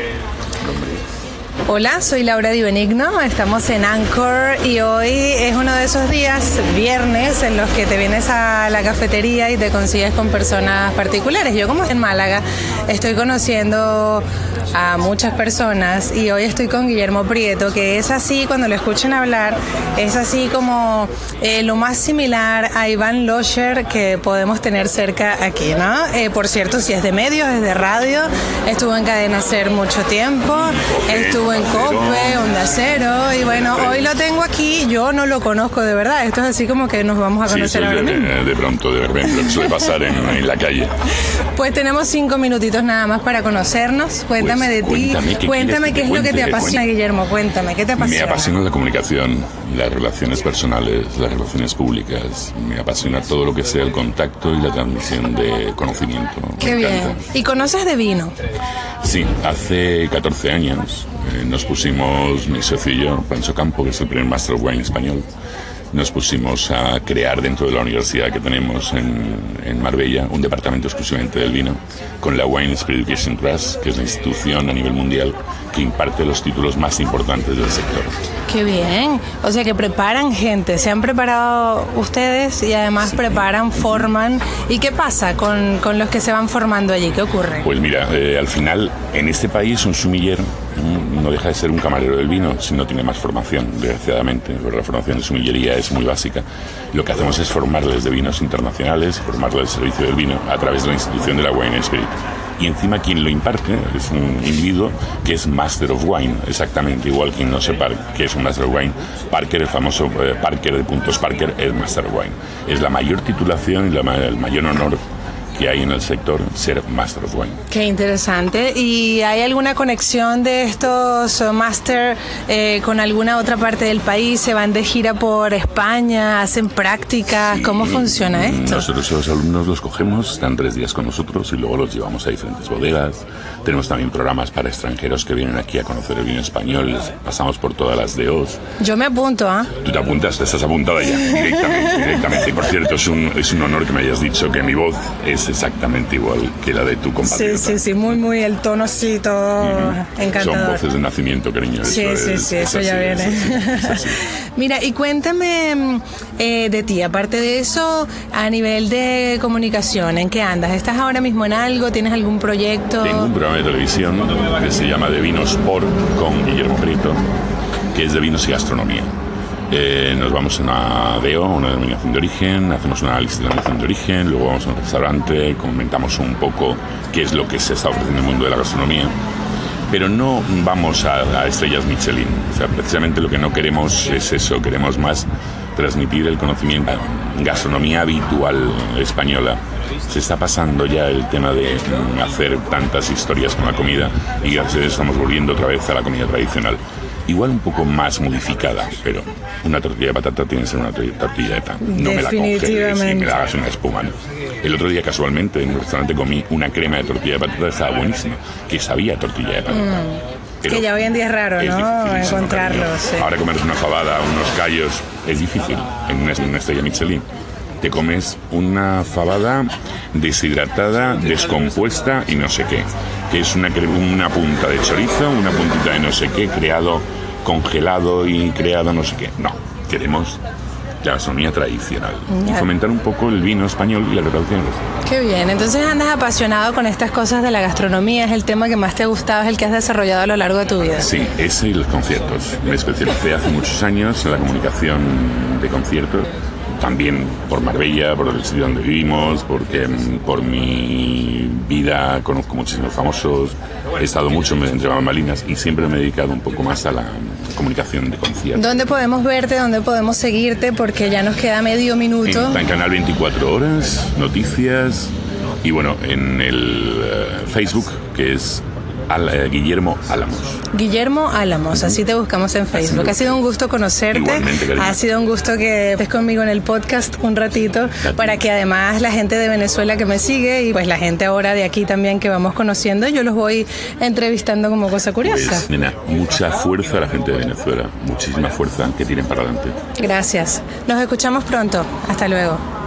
Hombre. Hola, soy Laura Di Benigno, estamos en Anchor y hoy es uno de esos días, viernes, en los que te vienes a la cafetería y te consigues con personas particulares. Yo como en Málaga estoy conociendo a muchas personas y hoy estoy con Guillermo Prieto, que es así, cuando lo escuchen hablar, es así como eh, lo más similar a Iván Locher que podemos tener cerca aquí, ¿no? Eh, por cierto, si es de medios, es de radio, estuvo en Cadena Ser mucho tiempo, estuvo en Cope, Onda Cero, y bueno, hoy lo tengo aquí, yo no lo conozco de verdad, esto es así como que nos vamos a conocer ahora de, mismo. de pronto, de repente, lo que suele pasar en, en la calle. Pues tenemos cinco minutitos nada más para conocernos. Cuéntame Pues, de ti. cuéntame, ¿qué Cuéntame qué es lo que te cuente? apasiona, Cuéntame. Guillermo. Cuéntame, ¿qué te apasiona? Me apasiona la comunicación, las relaciones personales, las relaciones públicas. Me apasiona todo lo que sea el contacto y la transmisión de conocimiento. Qué bien. ¿Y conoces de vino? Sí, hace 14 años eh, nos pusimos, mi socio y yo, Pancho Campo, que es el primer Master of Wine español, nos pusimos a crear dentro de la universidad que tenemos en, en Marbella un departamento exclusivamente del vino con la Wine Spirit Education Trust, que es la institución a nivel mundial que imparte los títulos más importantes del sector. Qué bien. O sea que preparan gente. Se han preparado ustedes y además preparan, forman. ¿Y qué pasa con, con los que se van formando allí? ¿Qué ocurre? Pues mira, eh, al final en este país un sumiller no deja de ser un camarero del vino si no tiene más formación, desgraciadamente. La formación de sumillería es muy básica. Lo que hacemos es formarles de vinos internacionales, formarles del servicio del vino a través de la institución de la Wine Spirit. Y encima quien lo imparte es un individuo que es Master of Wine, exactamente igual quien no sepa que es un Master of Wine. Parker, el famoso eh, Parker de puntos Parker, es Master of Wine. Es la mayor titulación y el mayor honor que hay en el sector ser Master Wine. Qué interesante. ¿Y hay alguna conexión de estos eh, máster eh, con alguna otra parte del país? ¿Se van de gira por España? ¿Hacen prácticas? ¿Cómo funciona esto? Nosotros los alumnos los cogemos, están tres días con nosotros y luego los llevamos a diferentes bodegas. Tenemos también programas para extranjeros que vienen aquí a conocer el vino español. Pasamos por todas las DOs. Yo me apunto, ¿ah? Tú te apuntas, te estás apuntada ya, directamente, directamente. Y por cierto, es un, es un honor que me hayas dicho que mi voz es exactamente igual que la de tu Sí, compatriota. sí, sí, muy, muy el tono sí, todo Son encantador. voces de nacimiento, cariño. Sí, eso sí, es- sí, es eso así, ya es viene. así, es así. Mira, y cuéntame mm, eh, de ti, aparte de eso, a nivel de comunicación, ¿en qué andas? ¿Estás ahora mismo en algo? ¿Tienes algún proyecto? Tengo un programa de televisión que se llama De Vinos por con Guillermo Prieto, que es de vinos y gastronomía. Eh, nos vamos a una DO, una denominación de origen, hacemos un análisis de denominación de origen, luego vamos a un restaurante, comentamos un poco qué es lo que se está ofreciendo en el mundo de la gastronomía. Pero no vamos a, a estrellas Michelin. O sea, precisamente lo que no queremos es eso, queremos más transmitir el conocimiento, gastronomía habitual española. Se está pasando ya el tema de mm, hacer tantas historias con la comida y gracias a eso estamos volviendo otra vez a la comida tradicional. Igual un poco más modificada, pero una tortilla de patata tiene que ser una tor- tortilla de pan. No me la congeles y me la hagas una espuma. ¿no? El otro día casualmente en un restaurante comí una crema de tortilla de patata, estaba buenísima, que sabía tortilla de patata. Pero Mm. Que ya hoy en día es raro, ¿no? dificilísimo, Encontrarlo, cariño. sí. Ahora comerse una fabada, unos callos, es difícil en una, en una estrella Michelin. Te comes una fabada deshidratada, descompuesta y no sé qué. Que es una, una punta de chorizo, una puntita de no sé qué, creado, congelado y creado no sé qué. No, queremos la gastronomía tradicional. Y fomentar un poco el vino español y la preparación. Qué bien, entonces andas apasionado con estas cosas de la gastronomía, es el tema que más te ha gustado, es el que has desarrollado a lo largo de tu vida. Sí, ese y los conciertos. Me especialicé hace muchos años en la comunicación de conciertos. También por Marbella, por el sitio donde vivimos, porque mm, por mi vida conozco muchísimos famosos. He estado mucho entre bambalinas y siempre me he dedicado un poco más a la mm, comunicación de conciertos. ¿Dónde podemos verte? ¿Dónde podemos seguirte? Porque ya nos queda medio minuto. Está en Canal 24 Horas, noticias y bueno, en el eh, Facebook que es Al- eh, Guillermo Álamos. Guillermo Álamos, así te buscamos en Facebook. Ha sido un gusto conocerte. Igualmente, cariño. Ha sido un gusto que estés conmigo en el podcast un ratito para que además la gente de Venezuela que me sigue y pues la gente ahora de aquí también que vamos conociendo, yo los voy entrevistando como cosa curiosa. Pues, nena, mucha fuerza a la gente de Venezuela, muchísima fuerza que tienen para adelante. Gracias. Nos escuchamos pronto. Hasta luego.